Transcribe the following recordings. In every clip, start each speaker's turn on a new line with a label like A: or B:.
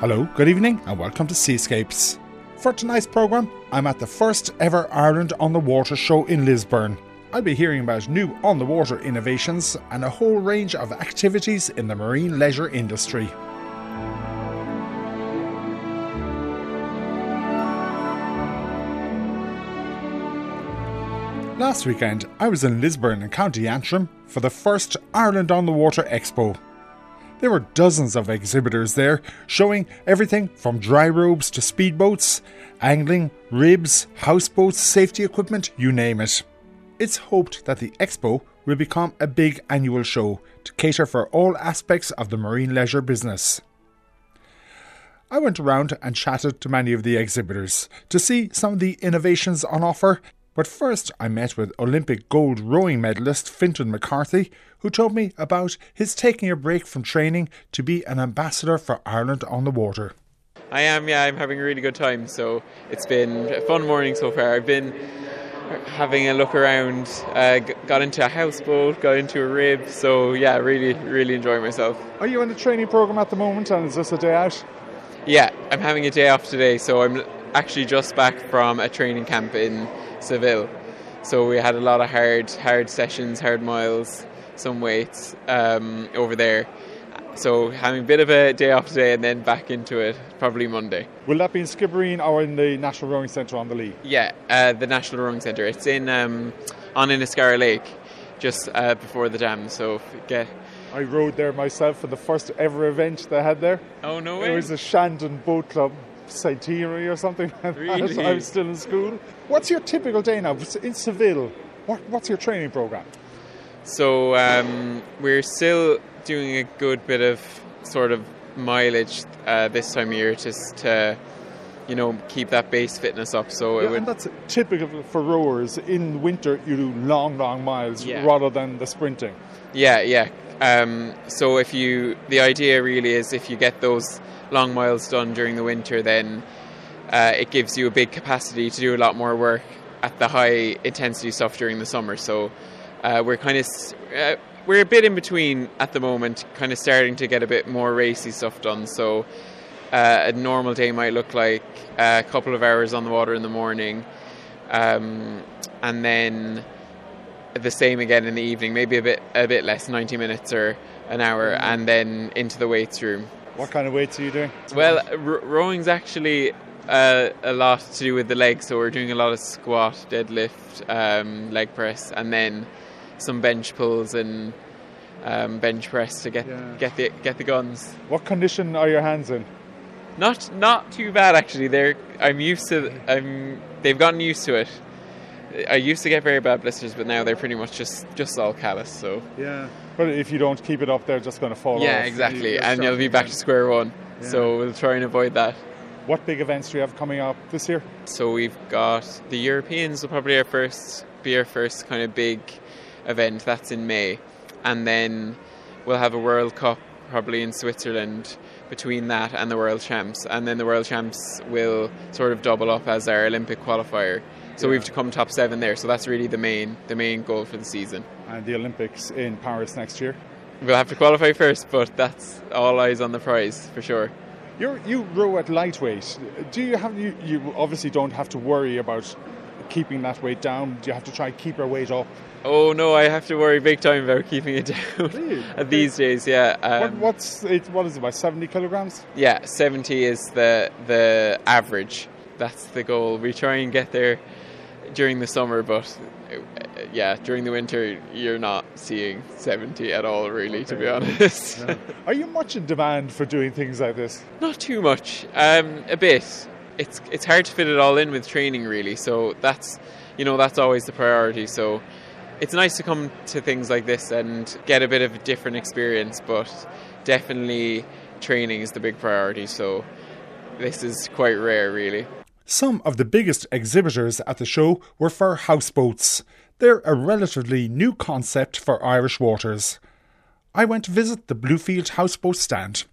A: Hello, good evening, and welcome to Seascapes. For tonight's programme, I'm at the first ever Ireland on the Water show in Lisburn. I'll be hearing about new on the water innovations and a whole range of activities in the marine leisure industry. Last weekend, I was in Lisburn in County Antrim for the first Ireland on the Water Expo. There were dozens of exhibitors there, showing everything from dry robes to speedboats, angling, ribs, houseboats, safety equipment, you name it. It's hoped that the expo will become a big annual show to cater for all aspects of the marine leisure business. I went around and chatted to many of the exhibitors to see some of the innovations on offer but first, I met with Olympic gold rowing medalist Fintan McCarthy, who told me about his taking a break from training to be an ambassador for Ireland on the water.
B: I am, yeah, I'm having a really good time. So it's been a fun morning so far. I've been having a look around, uh, got into a houseboat, got into a rib. So yeah, really, really enjoying myself.
A: Are you in the training program at the moment, and is this a day out?
B: Yeah, I'm having a day off today, so I'm actually just back from a training camp in Seville. So we had a lot of hard, hard sessions, hard miles, some weights um, over there. So having a bit of a day off today and then back into it probably Monday.
A: Will that be in Skibbereen or in the National Rowing Centre on the Lee?
B: Yeah, uh, the National Rowing Centre. It's in um, on Inniscarra Lake, just uh, before the dam. So get.
A: I rowed there myself for the first ever event they had there.
B: Oh no way!
A: It was a Shandon Boat Club centenary or something like
B: really?
A: that. I was still in school. What's your typical day now in Seville? What, what's your training program?
B: So um, we're still doing a good bit of sort of mileage uh, this time of year just to you know keep that base fitness up so
A: yeah, and that's typical for rowers in winter you do long long miles
B: yeah.
A: rather than the sprinting
B: yeah yeah um, so if you the idea really is if you get those long miles done during the winter, then uh, it gives you a big capacity to do a lot more work at the high intensity stuff during the summer. So uh, we're kind of uh, we're a bit in between at the moment, kind of starting to get a bit more racy stuff done. So uh, a normal day might look like a couple of hours on the water in the morning, um, and then the same again in the evening, maybe a bit a bit less, ninety minutes or an hour, and then into the weights room.
A: What kind of weights are you doing?
B: Well, r- rowing's actually uh, a lot to do with the legs, so we're doing a lot of squat, deadlift, um, leg press, and then some bench pulls and um, bench press to get yeah. get the get the guns.
A: What condition are your hands in?
B: Not not too bad actually. They're I'm used to I'm they've gotten used to it. I used to get very bad blisters, but now they're pretty much just just all callous. So
A: yeah, but if you don't keep it up, they're just going to fall off.
B: yeah,
A: off.
B: exactly, you and you'll be back to square one. Yeah. So we'll try and avoid that.
A: What big events do you have coming up this year?
B: So we've got the Europeans will probably our first be our first kind of big event. That's in May, and then we'll have a World Cup probably in Switzerland between that and the World Champs, and then the World Champs will sort of double up as our Olympic qualifier. So yeah. we've to come top seven there. So that's really the main the main goal for the season.
A: And the Olympics in Paris next year.
B: We'll have to qualify first, but that's all eyes on the prize for sure.
A: you you row at lightweight. Do you have you, you obviously don't have to worry about keeping that weight down? Do you have to try and keep your weight up?
B: Oh no, I have to worry big time about keeping it down
A: really?
B: these days. Yeah.
A: Um, what, what's it? What is it? About seventy kilograms?
B: Yeah, seventy is the the average. That's the goal. We try and get there during the summer, but uh, yeah, during the winter you're not seeing 70 at all, really, okay. to be honest.
A: No. Are you much in demand for doing things like this?
B: Not too much, um, a bit. It's it's hard to fit it all in with training, really. So that's you know that's always the priority. So it's nice to come to things like this and get a bit of a different experience, but definitely training is the big priority. So this is quite rare, really.
A: Some of the biggest exhibitors at the show were for houseboats. They're a relatively new concept for Irish waters. I went to visit the Bluefield houseboat stand.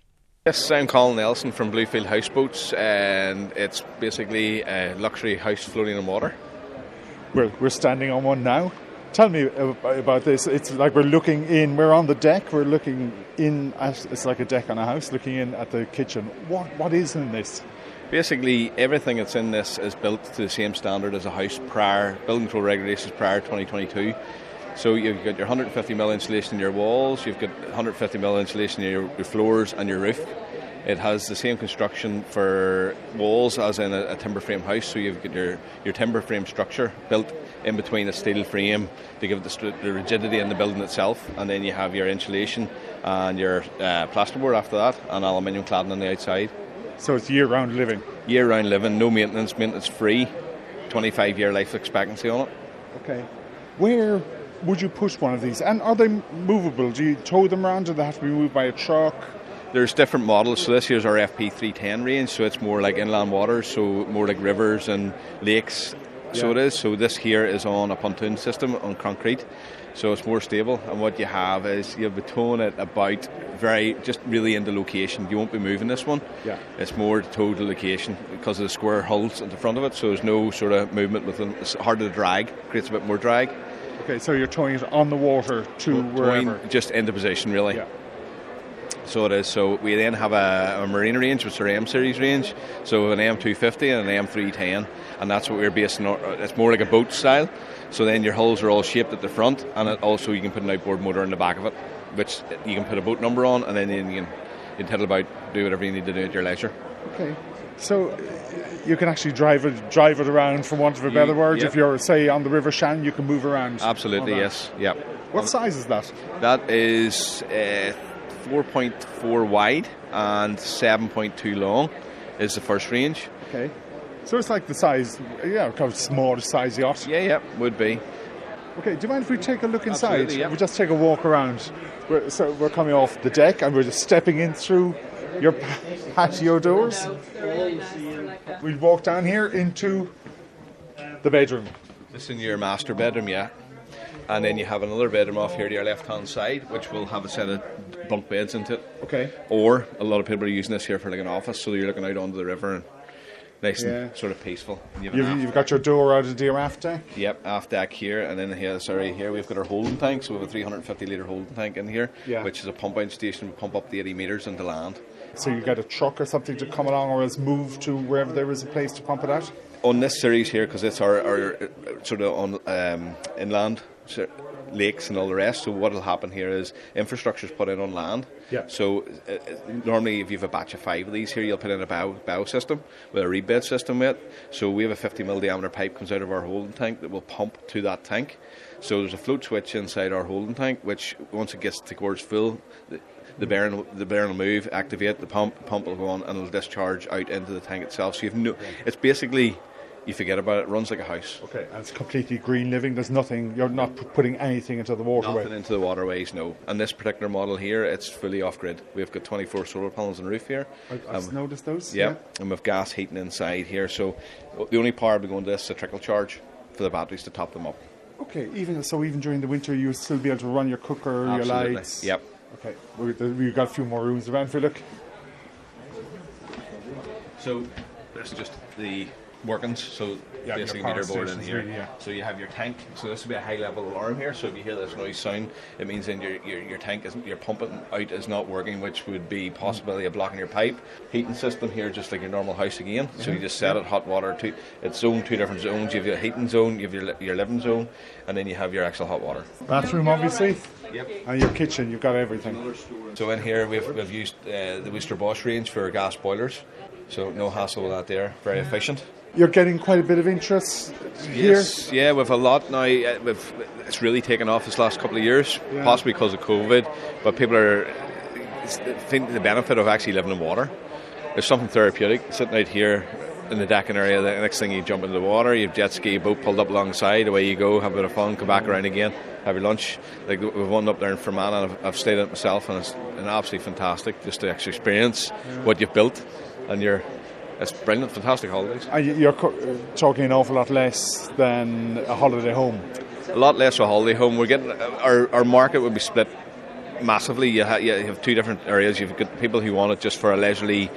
C: Yes, I'm Colin Nelson from Bluefield Houseboats, and it's basically a luxury house floating in water.
A: We're, we're standing on one now. Tell me about this. It's like we're looking in. We're on the deck. We're looking in at. It's like a deck on a house, looking in at the kitchen. What what is in this?
C: Basically, everything that's in this is built to the same standard as a house prior building control regulations prior 2022. So you've got your 150 mil insulation in your walls, you've got 150 mil insulation in your, your floors and your roof. It has the same construction for walls as in a, a, timber frame house. So you've got your, your timber frame structure built in between a steel frame to give it the, the rigidity in the building itself, and then you have your insulation and your uh, plasterboard after that, and aluminium cladding on the outside.
A: So it's year-round living.
C: Year-round living, no maintenance, maintenance free, 25-year life expectancy on it.
A: Okay. Where would you push one of these? And are they movable? Do you tow them around? Do they have to be moved by a truck?
C: There's different models. So this here's our FP310 range. So it's more like inland waters, so more like rivers and lakes. So it is. So this here is on a pontoon system on concrete. So it's more stable. And what you have is you have a towing it about very just really into location. You won't be moving this one.
A: Yeah.
C: It's more total location because of the square hulls at the front of it. So there's no sort of movement within. It's harder to drag. Creates a bit more drag.
A: Okay, so you're towing it on the water to wherever.
C: Just into position, really.
A: Yeah.
C: So it is. So we then have a, a marine range, which is our M series range. So an M250 and an M310, and that's what we're basing. On. It's more like a boat style. So then your hulls are all shaped at the front, and also you can put an outboard motor in the back of it, which you can put a boat number on, and then you can you tell about do whatever you need to do at your leisure.
A: Okay. So you can actually drive it drive it around, for want of a better word. If you're say on the River Shannon, you can move around.
C: Absolutely, yes. Yep.
A: What size is that?
C: That is uh, 4.4 wide and 7.2 long. Is the first range.
A: Okay. So it's like the size, yeah, kind of small size yacht.
C: Yeah, yeah, would be.
A: Okay, do you mind if we take a look inside?
C: Yeah.
A: We just take a walk around. We're, so we're coming off the deck and we're just stepping in through your patio doors. We walk down here into the bedroom.
C: This is your master bedroom, yeah. And then you have another bedroom off here to your left hand side, which will have a set of bunk beds into it.
A: Okay.
C: Or a lot of people are using this here for like an office, so you're looking out onto the river and nice yeah. and sort of peaceful.
A: You've, you've, you've, got your door out of the aft deck.
C: Yep, aft deck here, and then here, sorry, here we've got our holding tank. So we have a 350 litre holding tank in here,
A: yeah.
C: which is a pump out station. We pump up the 80 metres into land.
A: So you get a truck or something to come along, or else move to wherever there is a place to pump it out.
C: On this series here, because it's our, our, sort of on um, inland lakes and all the rest. So what will happen here is infrastructure is put in on land.
A: Yeah.
C: So uh, uh, normally, if you have a batch of five of these here, you'll put in a bow, bow system with a rebed system with it. So we have a 50 mil diameter pipe comes out of our holding tank that will pump to that tank. So there's a float switch inside our holding tank, which once it gets to towards full, the, the bearing the bearing will move, activate the pump, pump will go on, and it'll discharge out into the tank itself. So you've no, it's basically you forget about it. It runs like a house.
A: Okay, and it's completely green living. There's nothing. You're not putting anything into the waterway.
C: Nothing into the waterways. No. And this particular model here, it's fully off grid. We've got 24 solar panels on the roof here.
A: I, have um, noticed those.
C: Yeah,
A: yeah,
C: and we've gas heating inside here. So the only power we go into this is a trickle charge for the batteries to top them up.
A: Okay, even so, even during the winter, you'll still be able to run your cooker,
C: Absolutely.
A: your lights.
C: Yep.
A: Okay, we've got a few more rooms around for look.
C: So this is just the workings. So yeah, basically meter board in here.
A: Really, yeah.
C: So you have your tank. So this will be a high level alarm here. So if you hear this noise sound, it means then your, your, your tank isn't your pumping out is not working, which would be possibility of blocking your pipe. Heating system here, just like your normal house again. So you just set it hot water to it's zoned two different zones. You have your heating zone, you have your your living zone, and then you have your actual hot water.
A: Bathroom, obviously.
C: Yep.
A: And your kitchen, you've got everything.
C: So in here we've, we've used uh, the Worcester Bosch range for gas boilers. So no hassle with that there. Very efficient
A: you're getting quite a bit of interest here.
C: Yes, yeah, we've a lot now. Uh, we've, it's really taken off this last couple of years, yeah. possibly because of COVID. But people are think the benefit of actually living in water. There's something therapeutic sitting out here in the decking area. The next thing you jump into the water, you have jet ski boat pulled up alongside. Away you go, have a bit of fun, come back around again, have your lunch. Like we've one up there in Fermanagh, I've, I've stayed at it myself, and it's an absolutely fantastic just to actually experience yeah. what you've built and you're it's brilliant, fantastic holidays.
A: And you're talking an awful lot less than a holiday home.
C: A lot less a holiday home. We're getting our our market would be split massively. You, ha, you have two different areas. You've got people who want it just for a leisurely,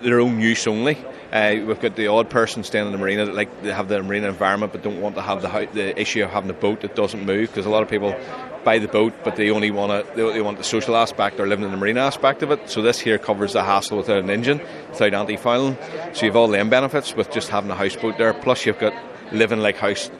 C: their own use only, Uh, we've got the odd person staying in the marina that like they have the marina environment but don't want to have the the issue of having a boat that doesn't move because a lot of people buy the boat but they only want to they want the social aspect or living in the marina aspect of it. So this here covers the hassle without an engine, without anti-fouling. So you've all them benefits with just having a houseboat there. Plus you've got living like house,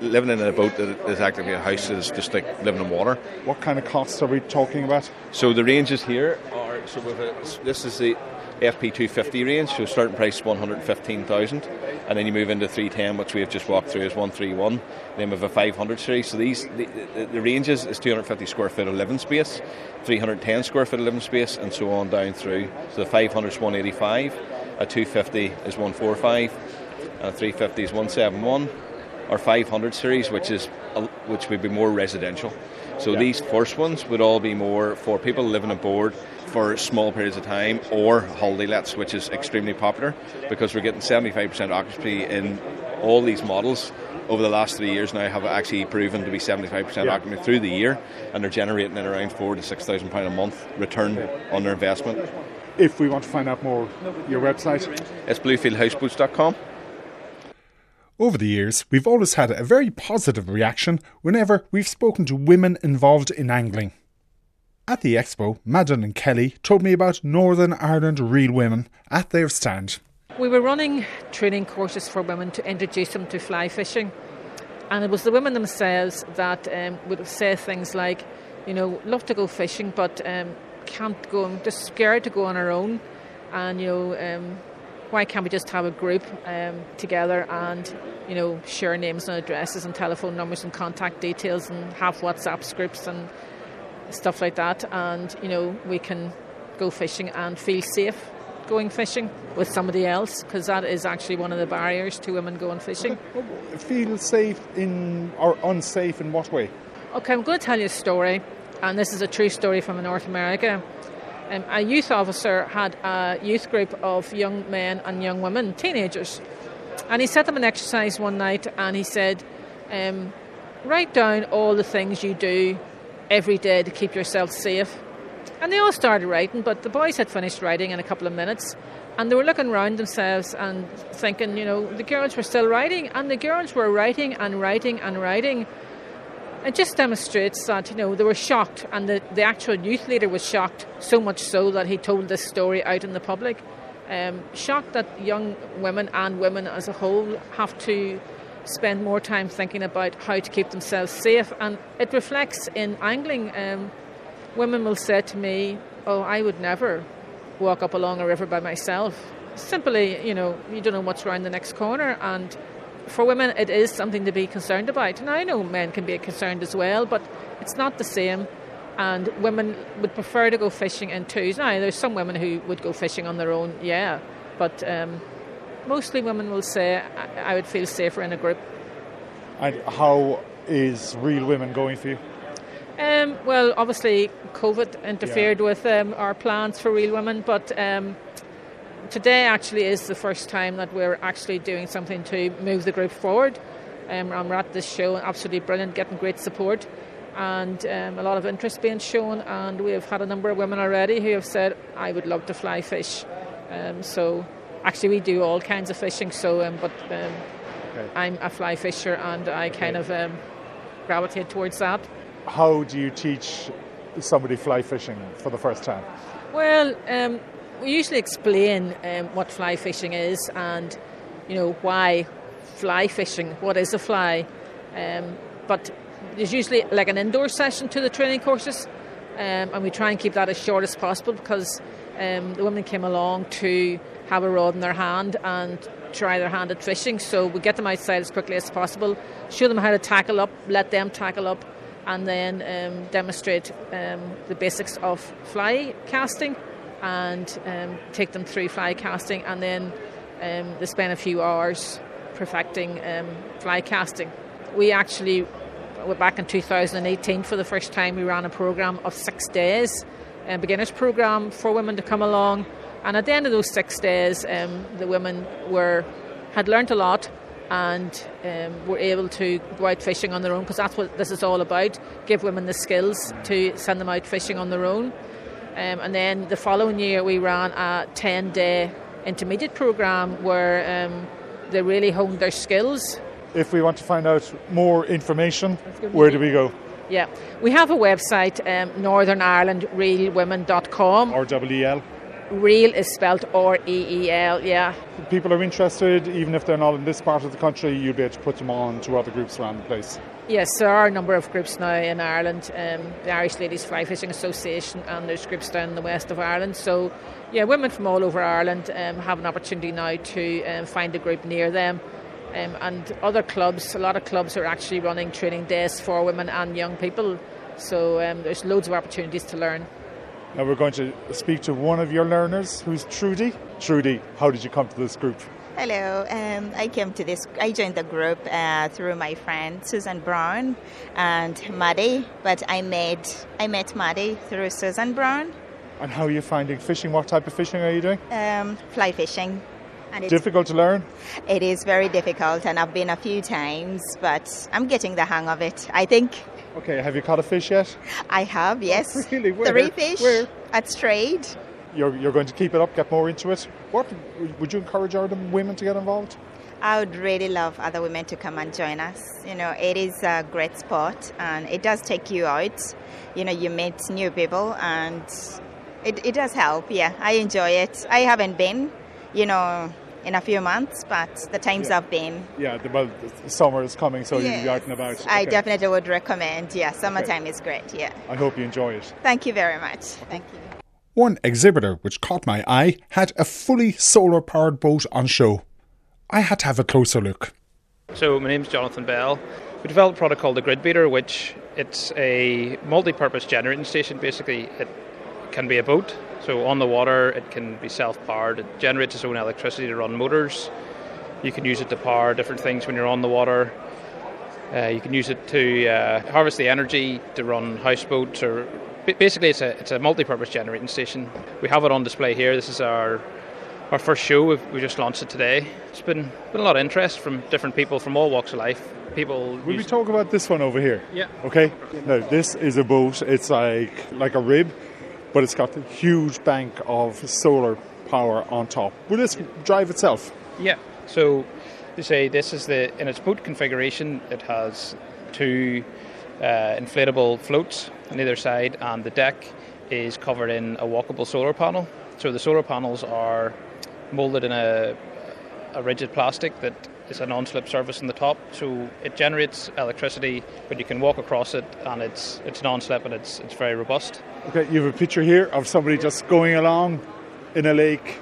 C: living in a boat that is actually a house is just like living in water.
A: What kind of costs are we talking about?
C: So the ranges here are so a, this is the FP250 range, so starting price 115,000, and then you move into 310, which we have just walked through, is 131. Then we have a 500 series. So these the, the, the ranges is 250 square foot of living space, 310 square foot of living space, and so on down through. So the 500 is 185, a 250 is 145, and a 350 is 171. Our 500 series, which is which would be more residential. So yeah. these first ones would all be more for people living aboard for small periods of time or holiday lets, which is extremely popular because we're getting 75% occupancy in all these models over the last three years now have actually proven to be 75% yeah. occupancy through the year and they're generating in around four to six thousand pound a month return on their investment.
A: If we want to find out more, your website?
C: It's bluefieldhouseboats.com.
A: Over the years, we've always had a very positive reaction whenever we've spoken to women involved in angling. At the expo, Madeline and Kelly told me about Northern Ireland Reel Women at their stand.
D: We were running training courses for women to introduce them to fly fishing. And it was the women themselves that um, would say things like, you know, love to go fishing, but um, can't go, just scared to go on our own. And, you know, um, why can't we just have a group um, together and, you know, share names and addresses and telephone numbers and contact details and have WhatsApp groups and stuff like that, and you know we can go fishing and feel safe going fishing with somebody else because that is actually one of the barriers to women going fishing.
A: Feel safe in or unsafe in what way?
D: Okay, I'm going to tell you a story, and this is a true story from North America. Um, a youth officer had a youth group of young men and young women, teenagers, and he set them an exercise one night, and he said, um, "Write down all the things you do every day to keep yourself safe. And they all started writing, but the boys had finished writing in a couple of minutes. And they were looking around themselves and thinking, you know, the girls were still writing, and the girls were writing and writing and writing. It just demonstrates that, you know, they were shocked, and the, the actual youth leader was shocked, so much so that he told this story out in the public. Um, shocked that young women and women as a whole have to spend more time thinking about how to keep themselves safe. And it reflects in angling. Um, women will say to me, Oh, I would never walk up along a river by myself. Simply, you know, you don't know what's around the next corner. And for women, it is something to be concerned about. And I know men can be concerned as well, but it's not the same. And women would prefer to go fishing in twos. Now, there's some women who would go fishing on their own, yeah, but um, mostly women will say, I, I would feel safer in a group.
A: And how is Reel Women going for you?
D: Um, well, obviously, COVID interfered yeah. with um, our plans for Reel Women, but um, today actually is the first time that we're actually doing something to move the group forward. Um, and we're at this show, absolutely brilliant, getting great support and um, a lot of interest being shown. And we have had a number of women already who have said, I would love to fly fish. Um, so actually we do all kinds of fishing. So, um, but um, okay. I'm a fly fisher, and I kind of um, gravitate towards that.
A: How do you teach somebody fly fishing for the first time?
D: Well, um, we usually explain um, what fly fishing is, and you know why fly fishing. What is a fly? Um, but there's usually like an indoor session to the training courses, and we try and keep that as short as possible because the women came along to have a rod in their hand and try their hand at fishing. So we get them outside as quickly as possible, show them how to tackle up, let them tackle up, and then um, demonstrate um, the basics of fly casting and um, take them through fly casting. And then um, they spend a few hours perfecting um, fly casting. We actually, back in 2018, for the first time, we ran a program of six days, a beginners program for women to come along and at the end of those six days, um, the women were had learnt a lot and um, were able to go out fishing on their own because that's what this is all about give women the skills to send them out fishing on their own. Um, and then the following year, we ran a 10 day intermediate program where um, they really honed their skills.
A: If we want to find out more information, where do we go?
D: Yeah, we have a website, um, Northern Ireland ReelWomen.com.
A: R W E L.
D: Reel is spelled R E E L, yeah.
A: People are interested, even if they're not in this part of the country, you'll be able to put them on to other groups around the place.
D: Yes, there are a number of groups now in Ireland, um, the Irish Ladies Fly Fishing Association, and there's groups down in the west of Ireland. So, yeah, women from all over Ireland um, have an opportunity now to um, find a group near them. Um, and other clubs, a lot of clubs are actually running training days for women and young people. So um, there's loads of opportunities to learn.
A: Now we're going to speak to one of your learners, who's Trudy. Trudy, how did you come to this group?
E: Hello, um, I came to this. I joined the group uh, through my friend Susan Brown and Maddie, but I met I met Maddie through Susan Brown.
A: And how are you finding fishing? What type of fishing are you doing?
E: Um, fly fishing.
A: And it's difficult to learn?
E: It is very difficult, and I've been a few times, but I'm getting the hang of it, I think.
A: Okay, have you caught a fish yet?
E: I have, yes.
A: Oh, really? Where?
E: Three fish
A: Where?
E: at Straid.
A: You're, you're going to keep it up, get more into it. What would you encourage other women to get involved?
E: I would really love other women to come and join us. You know, it is a great sport and it does take you out. You know, you meet new people and it, it does help. Yeah, I enjoy it. I haven't been, you know, in a few months, but the times
A: Yeah.
E: I've been,
A: Yeah, the, well, the summer is coming, so you'll be
E: Yes.
A: out and about.
E: I definitely would recommend. Yeah, summertime is great. Yeah.
A: I hope you enjoy it.
E: Thank you very much. Thank you.
A: One exhibitor which caught my eye had a fully solar powered boat on show. I had to have a closer look.
F: So my name's Jonathan Bell. We developed a product called the Grid Beater, which it's a multi-purpose generating station. Basically, it can be a boat. So on the water, it can be self-powered. It generates its own electricity to run motors. You can use it to power different things when you're on the water. Uh, you can use it to uh, harvest the energy to run houseboats, or basically, it's a it's a multi-purpose generating station. We have it on display here. This is our our first show. We've, we just launched it today. It's been been a lot of interest from different people from all walks of life. People.
A: Will we talk about this one over here?
F: Yeah.
A: Okay. Now this is a boat. It's like like a rib, but it's got a huge bank of solar power on top. Will this drive itself?
F: Yeah. So they say this is the in its boat configuration. It has two uh, inflatable floats on either side, and the deck is covered in a walkable solar panel. So the solar panels are molded in a, a rigid plastic that is a non-slip surface on the top. So it generates electricity, but you can walk across it, and it's it's non-slip and it's it's very robust.
A: Okay. You have a picture here of somebody just going along in a lake,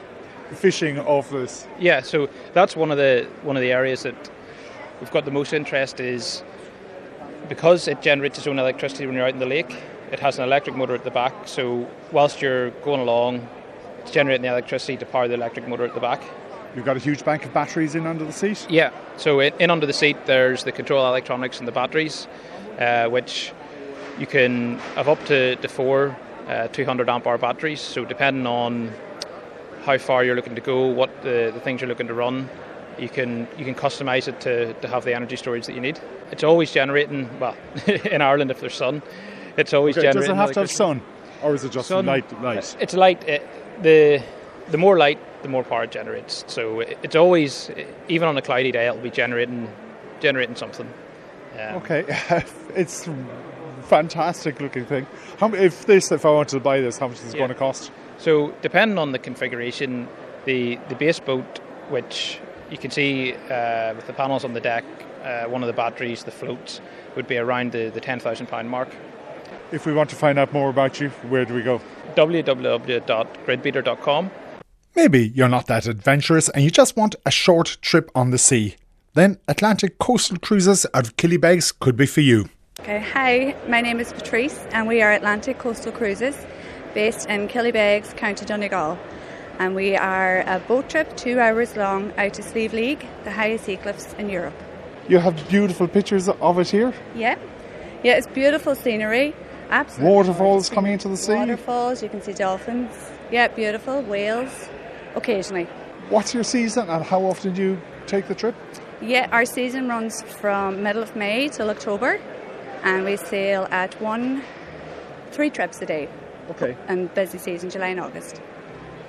A: fishing off this.
F: Yeah, so that's one of the one of the areas that we've got the most interest is because it generates its own electricity when you're out in the lake. It has an electric motor at the back, so whilst you're going along, it's generating the electricity to power the electric motor at the back.
A: You've got a huge bank of batteries in under the seat.
F: Yeah, so in, in under the seat there's the control electronics and the batteries, uh, which you can have up to, to four uh, 200 amp hour batteries. So depending on how far you're looking to go, what the, the things you're looking to run, you can you can customize it to, to have the energy storage that you need. It's always generating. Well, in Ireland, if there's sun, it's always
A: Okay, does
F: generating.
A: it have to have sun, or is it just
F: Sun.
A: light? Light.
F: It's light. It, the the more light, the more power it generates. So it, it's always, even on a cloudy day, it'll be generating generating something. Um,
A: Okay, it's fantastic looking thing. How if this if I wanted to buy this, how much is it
F: Yeah.
A: going to cost?
F: So depending on the configuration, the the base boat, which you can see uh, with the panels on the deck, uh, one of the batteries, the floats, would be around the, the ten thousand pound mark.
A: If we want to find out more about you, where do we go?
F: www.gridbeater.com.
A: Maybe you're not that adventurous and you just want a short trip on the sea. Then Atlantic Coastal Cruises out of Killybegs could be for you.
G: Okay, hi, my name is Patrice, and we are Atlantic Coastal Cruises based in Killybegs, County Donegal. And we are a boat trip, two hours long, out to Slieve League, the highest sea cliffs in Europe.
A: You have beautiful pictures of it here.
G: Yeah, yeah, it's beautiful scenery. Absolutely.
A: Waterfalls coming into the sea.
G: Waterfalls, you can see dolphins. Yeah, beautiful. Whales, occasionally.
A: What's your season and how often do you take the trip?
G: Yeah, our season runs from middle of May till October, and we sail at one, three trips a day.
A: Okay.
G: And busy season, July and August.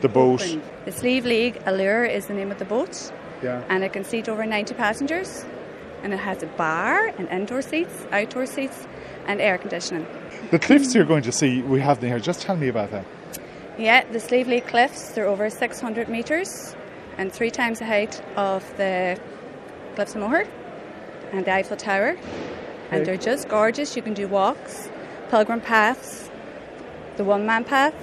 A: The boat.
G: The Slieve League Allure is the name of the boat.
A: Yeah.
G: And it can seat over 90 passengers. And it has a bar and indoor seats, outdoor seats, and air conditioning.
A: The cliffs you're going to see, we have them here. Just tell me about that.
G: Yeah, the Slieve League Cliffs, they're over 600 metres and three times the height of the Cliffs of Moher and the Eiffel Tower. And they're just gorgeous. You can do walks, pilgrim paths, the one man path.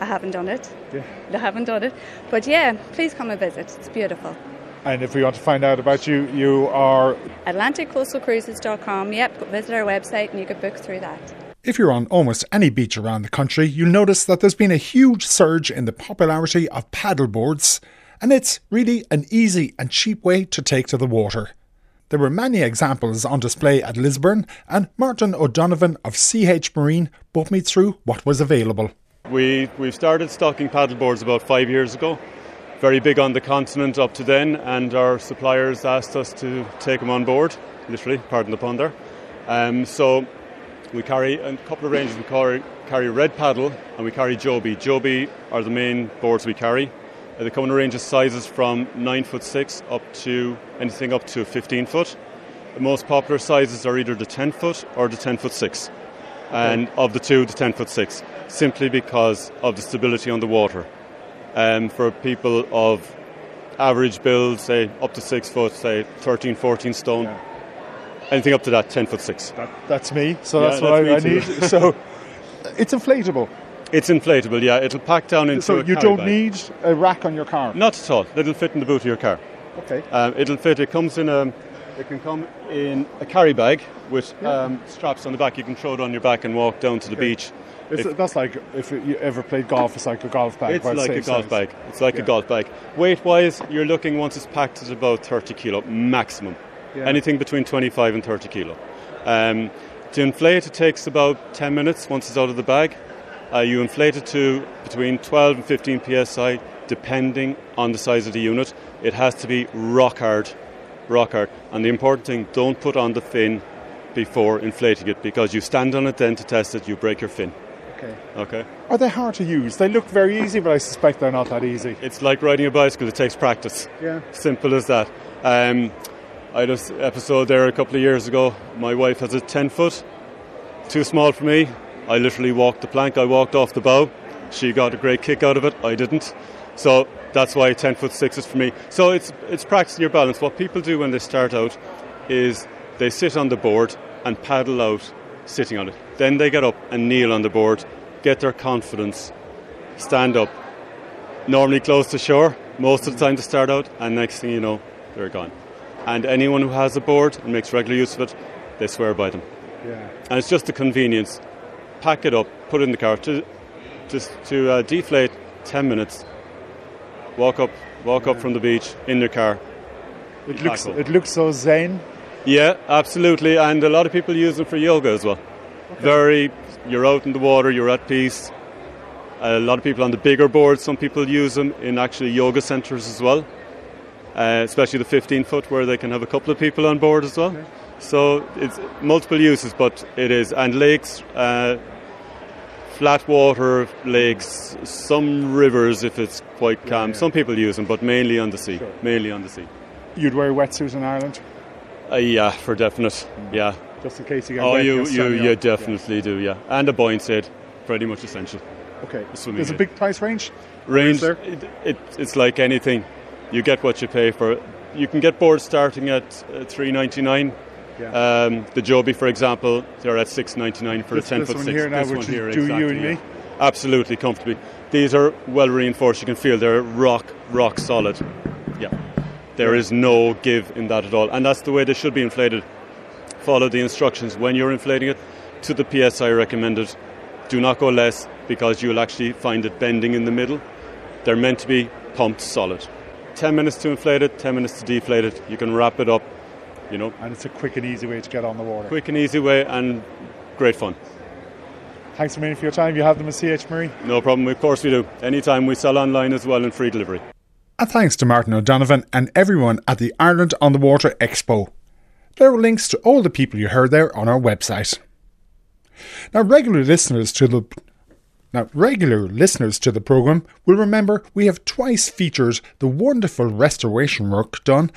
G: I haven't done it.
A: Yeah.
G: I haven't done it. But yeah, please come and visit. It's beautiful.
A: And if we want to find out about you, you are.
G: AtlanticCoastalCruises.com. Yep, go visit our website and you can book through that.
A: If you're on almost any beach around the country, you'll notice that there's been a huge surge in the popularity of paddleboards, and it's really an easy and cheap way to take to the water. There were many examples on display at Lisburn, and Martin O'Donovan of CH Marine put me through what was available.
H: We, we've started stocking paddleboards about five years ago. Very big on the continent up to then, and our suppliers asked us to take them on board, literally, pardon the pun there. Um, so we carry a couple of ranges. We carry, carry Red Paddle and we carry Joby. Joby are the main boards we carry. Uh, they come in a range of sizes from 9 foot 6 up to anything up to 15 foot. The most popular sizes are either the 10 foot or the 10 foot 6. And of the two, the 10 foot 6, simply because of the stability on the water. Um, for people of average build, say up to 6 foot, say 13, 14 stone, anything up to that, 10 foot 6.
A: That, that's me, so
H: Yeah,
A: that's what I, I need. so it's inflatable.
H: It's inflatable, yeah. It'll pack down into
A: So you don't
H: bag.
A: need a rack on your car.
H: Not at all. It'll fit in the boot of your car.
A: Okay.
H: Um, it'll fit. It comes in a. It can come in a carry bag with um, straps on the back. You can throw it on your back and walk down to the beach.
A: It's,
H: If-
A: that's like if you ever played golf, it's like a golf bag.
H: it's like a golf
A: size.
H: bag. It's like
A: Yeah.
H: a golf bag. Weight wise, you're looking once it's packed at about 30 kilo maximum.
A: Yeah.
H: Anything between 25 and 30 kilo. Um, to inflate, it takes about 10 minutes once it's out of the bag. Uh, you inflate it to between 12 and 15 psi, depending on the size of the unit. It has to be rock hard, rock hard. And the important thing, don't put on the fin before inflating it because you stand on it then to test it, you break your fin.
A: Okay.
H: Okay.
A: Are they hard to use? They look very easy, but I suspect they're not that easy.
H: It's like riding a bicycle, it takes practice.
A: Yeah.
H: Simple as that. Um, I had an episode there a couple of years ago. My wife has a 10 foot, too small for me. I literally walked the plank, I walked off the bow. She got a great kick out of it, I didn't. So that's why 10 foot 6 is for me. So it's, it's practicing your balance. What people do when they start out is they sit on the board and paddle out sitting on it. Then they get up and kneel on the board, get their confidence, stand up, normally close to shore most of the time to start out, and next thing you know, they're gone. And anyone who has a board and makes regular use of it, they swear by them.
A: Yeah.
H: And it's just a convenience. Pack it up, put it in the car. To, just to uh, deflate, 10 minutes. Walk up, walk up from the beach in your car.
A: It looks it looks so zen.
H: Yeah, absolutely. And a lot of people use them for yoga as well. Very, you're out in the water, you're at peace. A lot of people on the bigger boards, some people use them in actually yoga centres as well, uh, especially the 15 foot where they can have a couple of people on board as well. So it's multiple uses, but it is. And lakes, uh, flat water lakes, some rivers if it's quite calm. Some people use them, but mainly on the sea. Mainly on the sea.
A: You'd wear a wetsuit in Ireland,
H: Uh, yeah, for definite. Yeah.
A: just in case you get
H: Oh, you you,
A: up.
H: definitely do, yeah. And a buoyant aid, pretty much essential.
A: Okay.
H: swimming
A: There's a big price range.
H: Range,
A: there?
H: it, it, it's like anything. You get what you pay for. You can get boards starting at uh, three ninety nine.
A: Yeah.
H: Um, the Joby, for example, they're at six ninety nine for
A: This-
H: a ten
A: this
H: foot
A: one
H: six.
A: here now,
H: this one here,
A: do you
H: exactly,
A: and
H: yeah.
A: me?
H: Absolutely comfortably. These are well reinforced. You can feel they're rock rock solid. Yeah, there is no give in that at all, and that's the way they should be inflated. Follow the instructions when you're inflating it to the PSI recommended. Do not go less because you'll actually find it bending in the middle. They're meant to be pumped solid. 10 minutes to inflate it, 10 minutes to deflate it. You can wrap it up, you know,
A: And it's a quick and easy way to get on the water.
H: quick and easy way and great fun.
A: Thanks million for your time. You have them at CH Marine.
H: No problem, of course we do. Anytime we sell online as well and free delivery.
A: And thanks to Martin O'Donovan and everyone at the Ireland on the Water Expo. There are links to all the people you heard there on our website. Now, regular listeners to the Now, regular listeners to the programme will remember we have twice featured the wonderful restoration work done.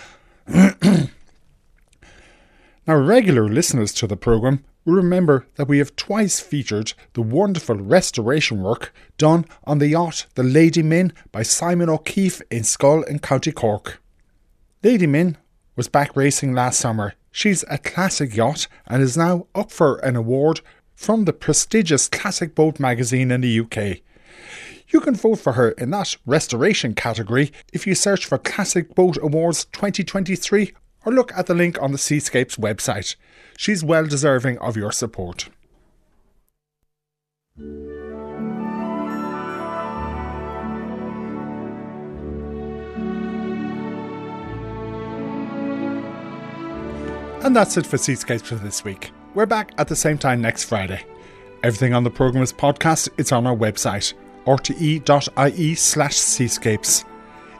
A: now, regular listeners to the programme will remember that we have twice featured the wonderful restoration work done on the yacht The Lady Min by Simon O'Keefe in Schull in County Cork. Lady Min was back racing last summer. She's a classic yacht and is now up for an award from the prestigious Classic Boat magazine in the UK. You can vote for her in that restoration category if you search for Classic Boat Awards 2023 or look at the link on the Seascapes website. She's well deserving of your support. And that's it for Seascapes for this week. We're back at the same time next Friday. Everything on the programme is podcast. It's on our website, rte.ie slash seascapes.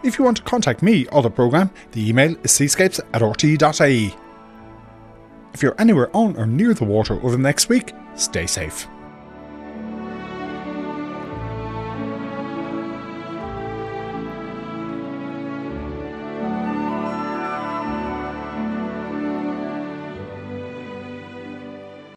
A: If you want to contact me or the programme, the email is seascapes at rte.ie. If you're anywhere on or near the water over the next week, stay safe.